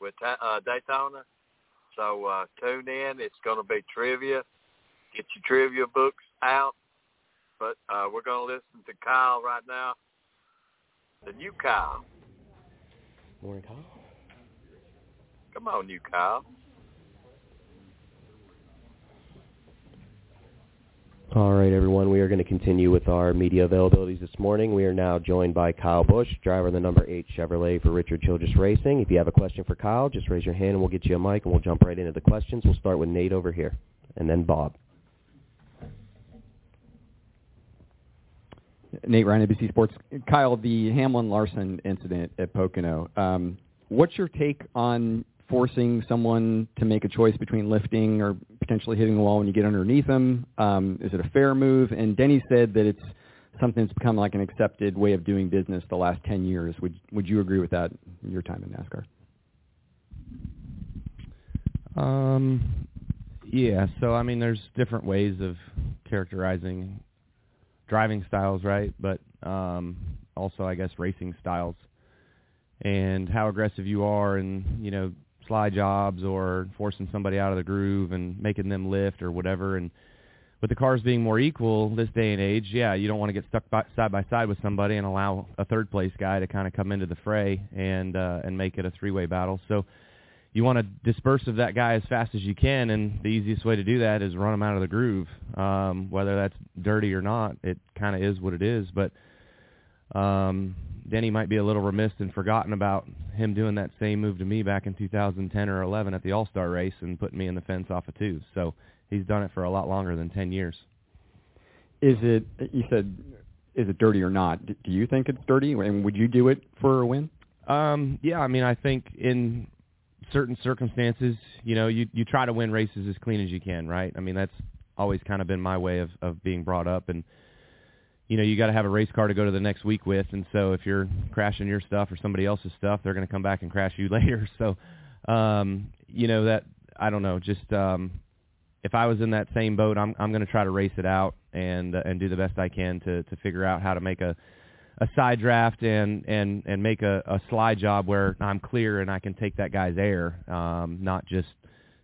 with uh, Daytona. So uh, tune in. It's going to be trivia. Get your trivia books out. But uh, we're going to listen to Kyle right now. The new Kyle. Morning, Kyle. Come on, you Kyle. All right, everyone. We are going to continue with our media availabilities this morning. We are now joined by Kyle Busch, driver of the number 8 Chevrolet for Richard Childress Racing. If you have a question for Kyle, just raise your hand and we'll get you a mic and we'll jump right into the questions. We'll start with Nate over here and then Bob. Nate Ryan, NBC Sports. Kyle, the Hamlin Larson incident at Pocono. Um, what's your take on forcing someone to make a choice between lifting or potentially hitting the wall when you get underneath them? Um, is it a fair move? And Denny said that it's something that's become like an accepted way of doing business the last 10 years. Would would you agree with that in your time in NASCAR? Um, yeah. So I mean, there's different ways of characterizing driving styles, right? But um, also, I guess, racing styles and how aggressive you are, and you know, slide jobs or forcing somebody out of the groove and making them lift or whatever. And with the cars being more equal this day and age, yeah, you don't want to get stuck by, side by side with somebody and allow a third place guy to kind of come into the fray and uh, and make it a three way battle. So you want to disperse of that guy as fast as you can, and the easiest way to do that is run him out of the groove. Um, whether that's dirty or not, it kind of is what it is. But um, Denny might be a little remiss and forgotten about him doing that same move to me back in 2010 or 11 at the All Star race and putting me in the fence off of two. So he's done it for a lot longer than 10 years. Is it? You said, is it dirty or not? Do you think it's dirty? And would you do it for a win? Um, yeah, I mean, I think in certain circumstances, you know, you you try to win races as clean as you can, right? I mean, that's always kind of been my way of of being brought up and you know, you got to have a race car to go to the next week with, and so if you're crashing your stuff or somebody else's stuff, they're going to come back and crash you later. So, um, you know that I don't know. Just um, if I was in that same boat, I'm I'm going to try to race it out and uh, and do the best I can to to figure out how to make a a side draft and and and make a, a slide job where I'm clear and I can take that guy's air, um, not just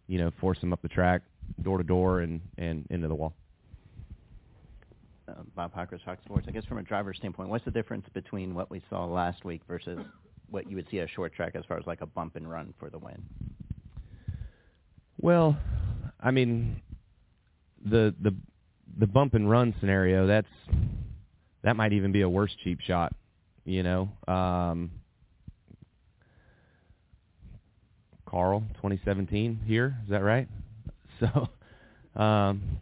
you know force him up the track door to door and and into the wall Bob Pockrass, Fox Sports. I guess from a driver's standpoint, what's the difference between what we saw last week versus what you would see a short track as far as like a bump and run for the win? Well, I mean, the the the bump and run scenario that's that might even be a worse cheap shot. You know, um, Carl 2017 here. Is that right? So um,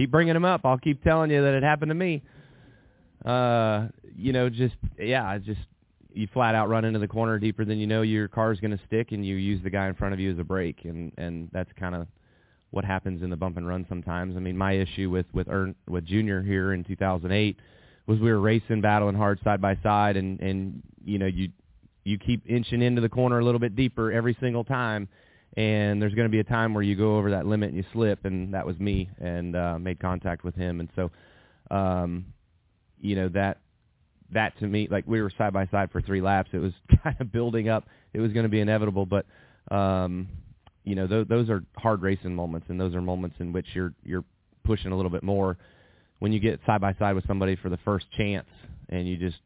keep bringing them up. I'll keep telling you that it happened to me. Uh, you know, just yeah, just you flat out run into the corner deeper than you know your car's going to stick, and you use the guy in front of you as a brake, and and that's kind of what happens in the bump and run sometimes. I mean, my issue with with Ern, with Junior here in 2008 was we were racing, battling hard side by side, and and you know you you keep inching into the corner a little bit deeper every single time, and there's going to be a time where you go over that limit and you slip, and that was me, and uh, made contact with him, and so, um, you know that that to me, like we were side by side for three laps, it was kind of building up. It was going to be inevitable, but um, you know th- those are hard racing moments, and those are moments in which you're you're pushing a little bit more when you get side by side with somebody for the first chance and you just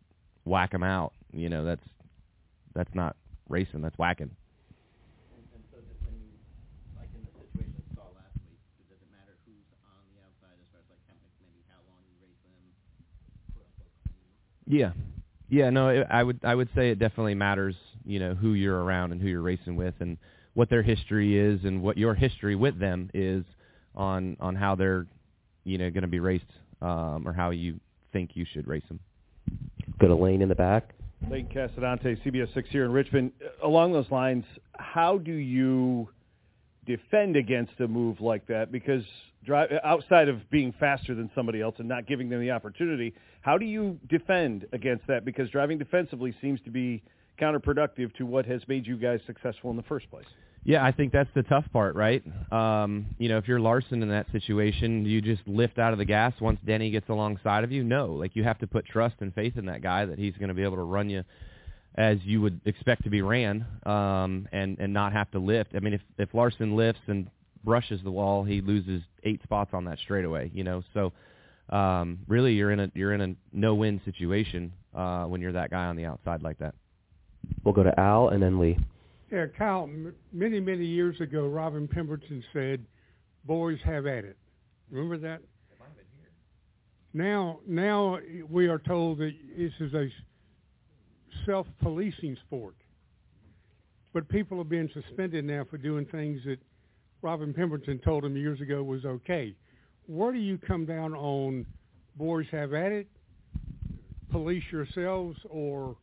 whack them out. You know that's that's not racing. That's whacking. Yeah, yeah. No, it, I would I would say it definitely matters. You know who you're around and who you're racing with, and what their history is, and what your history with them is on on how they're you know going to be raced, um, or how you think you should race them. Go to Lane in the back. Lane Casadonte, CBS 6 here in Richmond. Along those lines, how do you defend against a move like that? Because drive, outside of being faster than somebody else and not giving them the opportunity, how do you defend against that? Because driving defensively seems to be counterproductive to what has made you guys successful in the first place. Yeah, I think that's the tough part, right? Um, you know, if you're Larson in that situation, do you just lift out of the gas once Denny gets alongside of you? No, like you have to put trust and faith in that guy that he's going to be able to run you as you would expect to be ran, um, and and not have to lift. I mean, if if Larson lifts and brushes the wall, he loses eight spots on that straightaway. You know, so um, really you're in a you're in a no-win situation uh, when you're that guy on the outside like that. We'll go to Al and then Lee. Yeah, Kyle, m- many, many years ago, Robin Pemberton said, boys have at it. Remember that? Now, now we are told that this is a self-policing sport. But people are being suspended now for doing things that Robin Pemberton told them years ago was okay. Where do you come down on boys have at it, police yourselves, or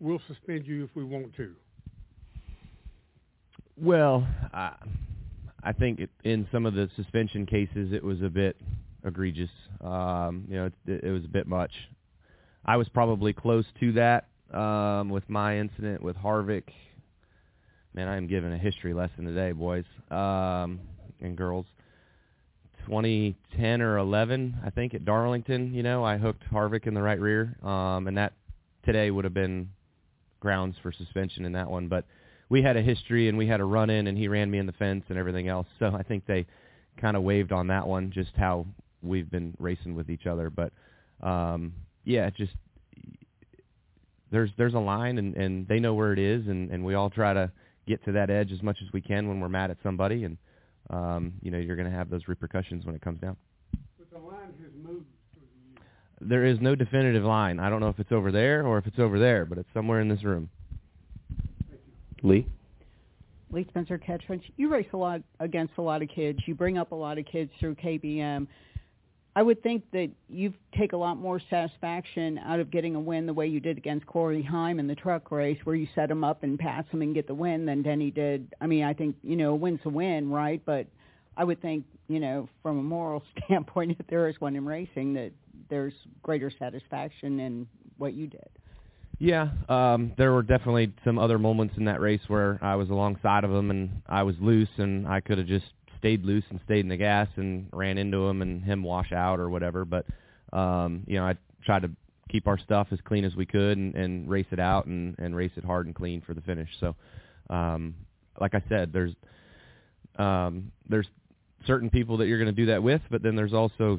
we'll suspend you if we want to? Well, I, I think it, in some of the suspension cases, it was a bit egregious. Um, you know, it, it was a bit much. I was probably close to that um, with my incident with Harvick. Man, I am giving a history lesson today, boys um, and girls. 2010 or 11, I think, at Darlington. You know, I hooked Harvick in the right rear, um, and that today would have been grounds for suspension in that one. But we had a history and we had a run in and he ran me in the fence and everything else. So I think they kind of waved on that one, just how we've been racing with each other. But um yeah, just there's there's a line and and they know where it is and and we all try to get to that edge as much as we can when we're mad at somebody and um you know you're going to have those repercussions when it comes down. But the line has moved. There is no definitive line. I don't know if it's over there or if it's over there, but it's somewhere in this room. Lee? Lee Spencer Catchwrench. You race a lot against a lot of kids. You bring up a lot of kids through KBM. I would think that you take a lot more satisfaction out of getting a win the way you did against Corey Heim in the truck race, where you set him up and pass him and get the win, than Denny did. I mean, I think you know, a win's a win, right? But I would think, you know, from a moral standpoint, if there is one in racing, that there's greater satisfaction in what you did. Yeah, um, there were definitely some other moments in that race where I was alongside of him and I was loose and I could have just stayed loose and stayed in the gas and ran into him and him wash out or whatever. But um, you know, I tried to keep our stuff as clean as we could and, and race it out and, and race it hard and clean for the finish. So, um, like I said, there's um, there's certain people that you're going to do that with, but then there's also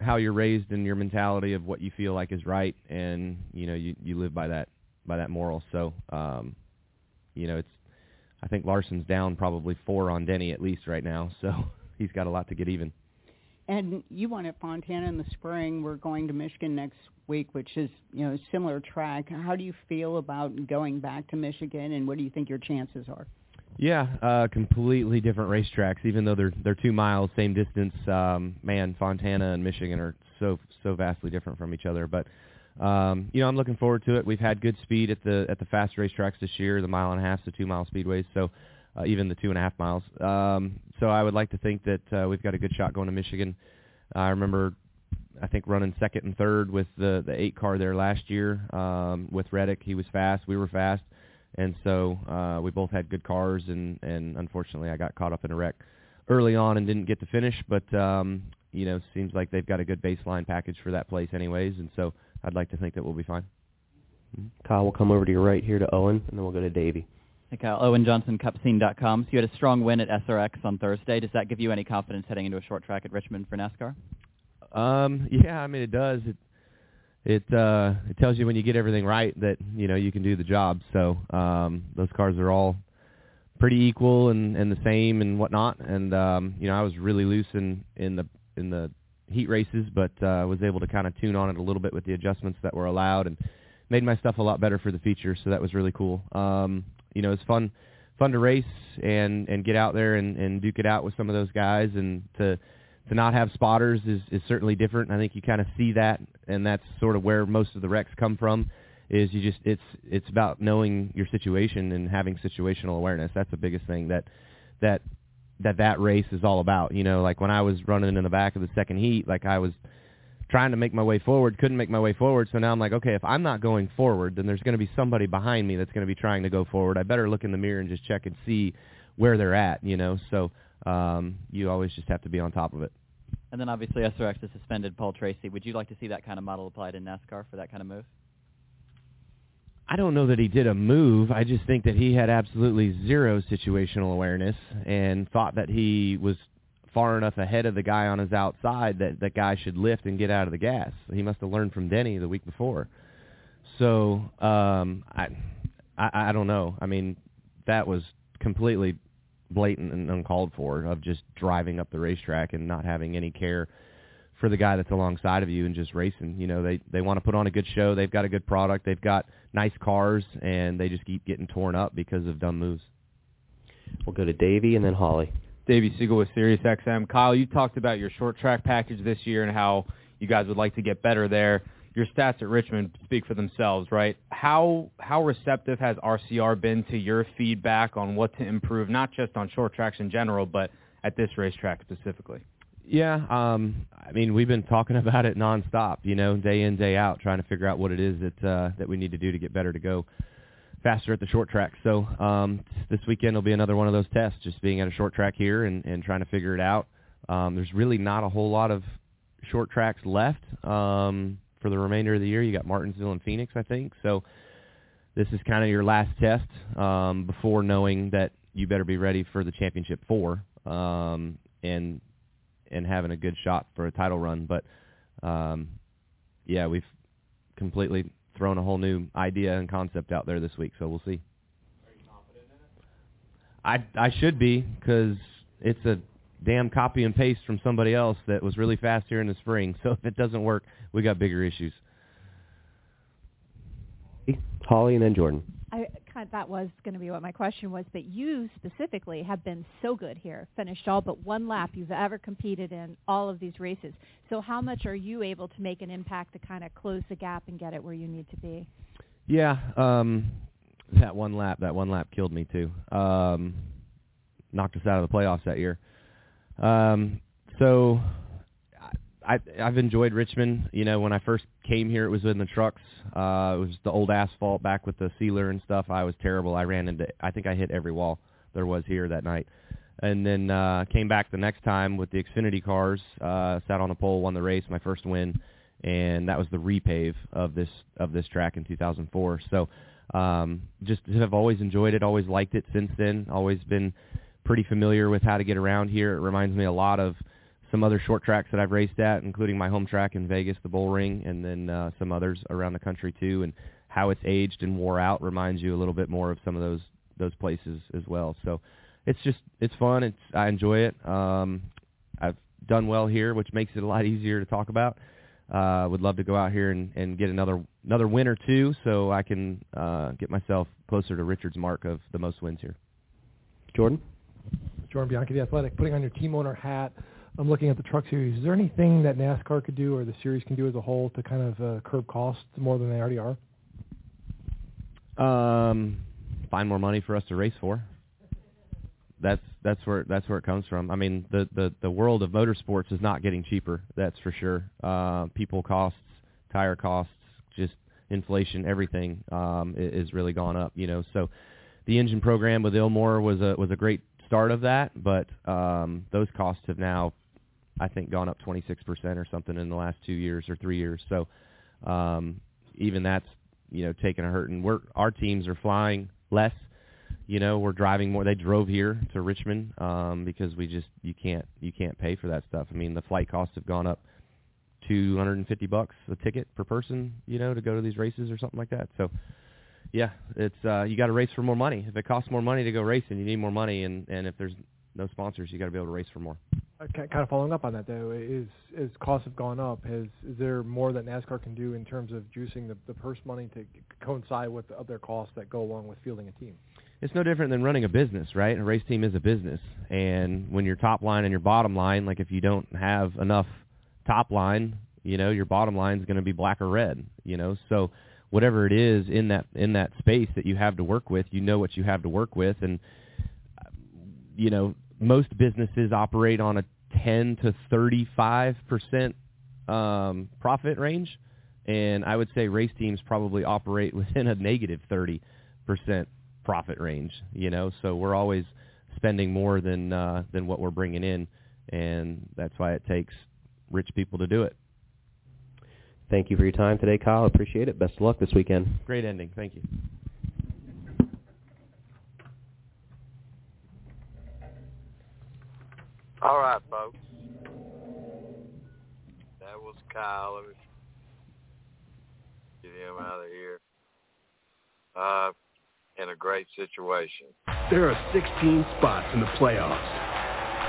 how you're raised and your mentality of what you feel like is right and you know you you live by that by that moral so um you know it's i think larson's down probably four on denny at least right now so he's got a lot to get even And you won at Fontana in the spring. We're going to Michigan next week, which is you know similar track. How do you feel about going back to Michigan, and what do you think your chances are? Yeah, uh, completely different racetracks. Even though they're they're two miles, same distance. Um, man, Fontana and Michigan are so so vastly different from each other. But um, you know, I'm looking forward to it. We've had good speed at the at the fast racetracks this year, the mile and a half to two mile speedways. So uh, even the two and a half miles. Um, so I would like to think that uh, we've got a good shot going to Michigan. I remember, I think running second and third with the the eight car there last year um, with Reddick. He was fast, we were fast, and so uh, we both had good cars. And and unfortunately, I got caught up in a wreck early on and didn't get to finish. But um, you know, seems like they've got a good baseline package for that place, anyways. And so I'd like to think that we'll be fine. Kyle, we'll come over to your right here to Owen, and then we'll go to Davey. Hey Kyle, Owen Johnson, CupScene.com. So you had a strong win at SRX on Thursday. Does that give you any confidence heading into a short track at Richmond for NASCAR? Um, yeah, I mean it does. It it uh it tells you when you get everything right that you know you can do the job. So um those cars are all pretty equal and and the same and whatnot. And um you know I was really loose in in the in the heat races, but uh was able to kind of tune on it a little bit with the adjustments that were allowed and made my stuff a lot better for the feature. So that was really cool. Um you know, it's fun fun to race and and get out there and and duke it out with some of those guys and to to not have spotters is is certainly different. I think you kind of see that and that's sort of where most of the wrecks come from is you just it's it's about knowing your situation and having situational awareness. That's the biggest thing that that that that race is all about. You know, like when I was running in the back of the second heat, like I was trying to make my way forward, couldn't make my way forward. So now I'm like, okay, if I'm not going forward, then there's going to be somebody behind me that's going to be trying to go forward. I better look in the mirror and just check and see where they're at, you know. So um, you always just have to be on top of it. And then obviously SRX has suspended Paul Tracy. Would you like to see that kind of model applied in NASCAR for that kind of move? I don't know that he did a move. I just think that he had absolutely zero situational awareness and thought that he was far enough ahead of the guy on his outside that that guy should lift and get out of the gas. He must have learned from Denny the week before. So um, I, I I don't know. I mean, that was completely blatant and uncalled for of just driving up the racetrack and not having any care for the guy that's alongside of you and just racing. You know, they they want to put on a good show. They've got a good product. They've got nice cars, and they just keep getting torn up because of dumb moves. We'll go to Davey and then Holly. Davey Segal with SiriusXM. Kyle, you talked about your short track package this year and how you guys would like to get better there. Your stats at Richmond speak for themselves, right? How how receptive has RCR been to your feedback on what to improve, not just on short tracks in general, but at this racetrack specifically? Yeah, um, I mean we've been talking about it nonstop, you know, day in day out, trying to figure out what it is that uh, that we need to do to get better to go faster at the short track. So um, this weekend will be another one of those tests, just being at a short track here and, and trying to figure it out. Um, there's really not a whole lot of short tracks left um, for the remainder of the year. You got Martinsville and Phoenix, I think. So this is kind of your last test um, before knowing that you better be ready for the championship four um, and and having a good shot for a title run. But um, yeah, we've completely thrown a whole new idea and concept out there this week, so we'll see. Are you confident in it? I I should be because it's a damn copy and paste from somebody else that was really fast here in the spring. So if it doesn't work, we got bigger issues. Holly and then Jordan. I kind of, that was going to be what my question was, but you specifically have been so good here, finished all but one lap you've ever competed in all of these races. So how much are you able to make an impact to kind of close the gap and get it where you need to be? Yeah, um, that one lap, that one lap killed me too. Um, knocked us out of the playoffs that year. Um, so I, I've enjoyed Richmond. You know, when I first came here, it was in the trucks. Uh, it was the old asphalt back with the sealer and stuff. I was terrible. I ran into. I think I hit every wall there was here that night. And then uh, came back the next time with the Xfinity cars. Uh, sat on the pole, won the race, my first win, and that was the repave of this of this track in 2004. So um, just have always enjoyed it, always liked it since then. Always been pretty familiar with how to get around here. It reminds me a lot of some other short tracks that I've raced at, including my home track in Vegas, the Bull Ring, and then uh, some others around the country too. And how it's aged and wore out reminds you a little bit more of some of those those places as well. So it's just it's fun. It's I enjoy it. Um, I've done well here, which makes it a lot easier to talk about. Uh, would love to go out here and, and get another another win or two, so I can uh, get myself closer to Richard's mark of the most wins here. Jordan. Jordan Bianchi, The Athletic, putting on your team owner hat. I'm looking at the Truck Series. Is there anything that NASCAR could do or the series can do as a whole to kind of uh, curb costs more than they already are? Um, find more money for us to race for. That's that's where that's where it comes from. I mean, the the the world of motorsports is not getting cheaper. That's for sure. Uh, people costs, tire costs, just inflation, everything um, is really gone up. You know, so the engine program with Ilmor was a was a great start of that, but um, those costs have now, I think, gone up 26% or something in the last two years or three years. So um, even that's you know taking a hurt, and we're our teams are flying less. You know, we're driving more. They drove here to Richmond um, because we just you can't you can't pay for that stuff. I mean, the flight costs have gone up 250 bucks a ticket per person, you know, to go to these races or something like that. So, yeah, it's uh, you got to race for more money. If it costs more money to go racing, you need more money, and and if there's no sponsors, you got to be able to race for more. Uh, kind of following up on that though, is as costs have gone up, has is there more that NASCAR can do in terms of juicing the, the purse money to coincide with the other costs that go along with fielding a team? It's no different than running a business, right? A race team is a business, and when your top line and your bottom line, like if you don't have enough top line, you know, your bottom line is going to be black or red, you know. So whatever it is in that in that space that you have to work with, you know what you have to work with and you know, most businesses operate on a 10 to 35% um profit range and I would say race teams probably operate within a negative 30% profit range, you know. So we're always spending more than uh than what we're bringing in and that's why it takes rich people to do it. Thank you for your time today, Kyle. Appreciate it. Best of luck this weekend. Great ending. Thank you. All right, folks. That was Kyle. Let me get him out of here. Uh, in a great situation. There are 16 spots in the playoffs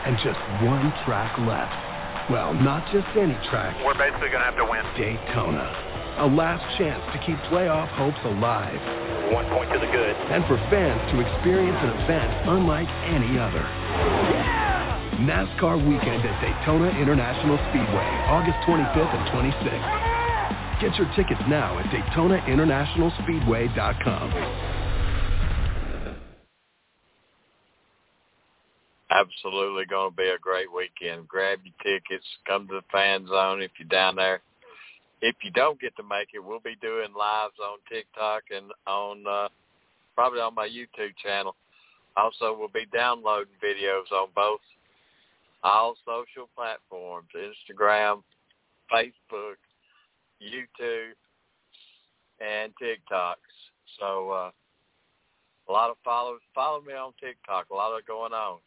and just one track left. Well, not just any track. We're basically going to have to win. Daytona. A last chance to keep playoff hopes alive. One point to the good. And for fans to experience an event unlike any other. NASCAR weekend at Daytona International Speedway, August 25th and 26th. Get your tickets now at DaytonaInternationalSpeedway.com. absolutely going to be a great weekend. Grab your tickets, come to the fan zone if you're down there. If you don't get to make it, we'll be doing lives on TikTok and on uh, probably on my YouTube channel. Also, we'll be downloading videos on both all social platforms: Instagram, Facebook, YouTube, and TikToks. So uh, a lot of followers. Follow me on TikTok. A lot of going on.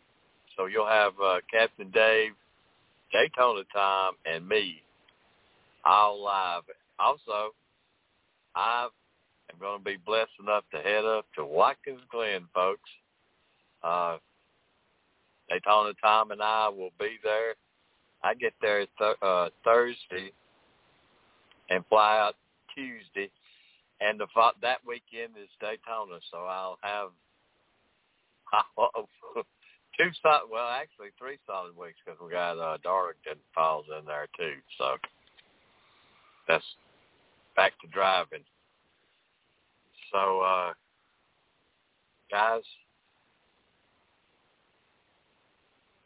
So you'll have uh, Captain Dave, Daytona Time, and me all live. Also, I am going to be blessed enough to head up to Watkins Glen, folks. Uh, Daytona Time and I will be there. I get there th- uh, Thursday and fly out Tuesday, and the fo- that weekend is Daytona, so I'll have. two solid, well, actually three solid weeks because we got uh, Darlington Falls in there too. So that's back to driving. So, uh, guys,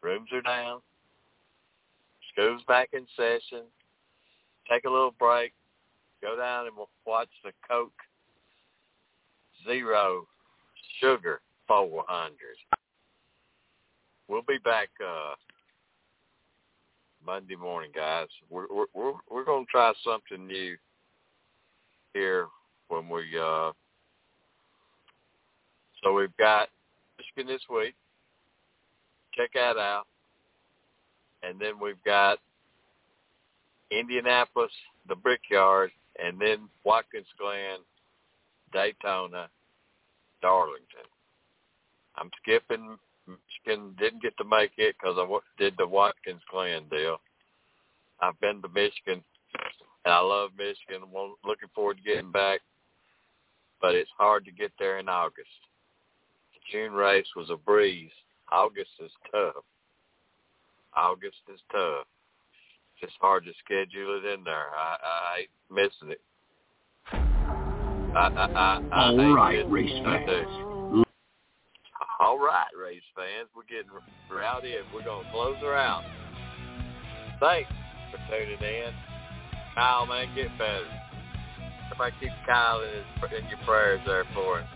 rooms are down. School's back in session. Take a little break. Go down and we'll watch the Coke Zero Sugar 400 we'll be back uh Monday morning, guys. We're we're we're, going to try something new here when we uh so we've got Michigan this week. Check that out. And then we've got Indianapolis, the Brickyard, and then Watkins Glen, Daytona, Darlington. I'm skipping Michigan didn't get to make it because I did the Watkins Glen deal. I've been to Michigan, and I love Michigan. I'm looking forward to getting back, but it's hard to get there in August. The June race was a breeze. August is tough. August is tough. It's hard to schedule it in there. I, I hate missing it. I, I, I, I All right, race fans. All right, race fans. We're getting rowdy and we're going to close her out. Thanks for tuning in. Kyle, man, get better. Everybody keep Kyle in, his, in your prayers there for him.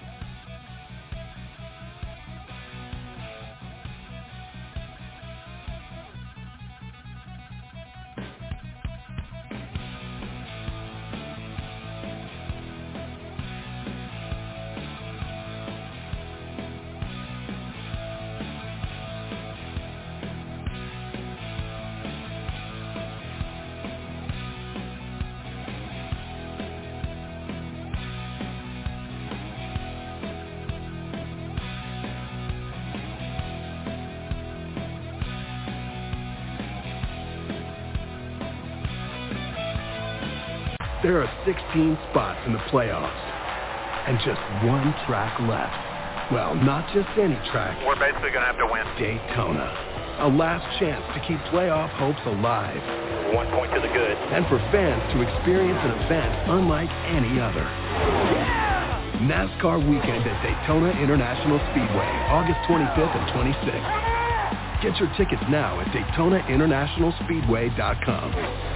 There are 16 spots in the playoffs and just one track left. Well, not just any track, We're basically going to have to win. Daytona. A last chance to keep playoff hopes alive. One point to the good. And for fans to experience an event unlike any other. NASCAR weekend at Daytona International Speedway, August 25th and 26th. Get your tickets now at DaytonaInternationalSpeedway.com.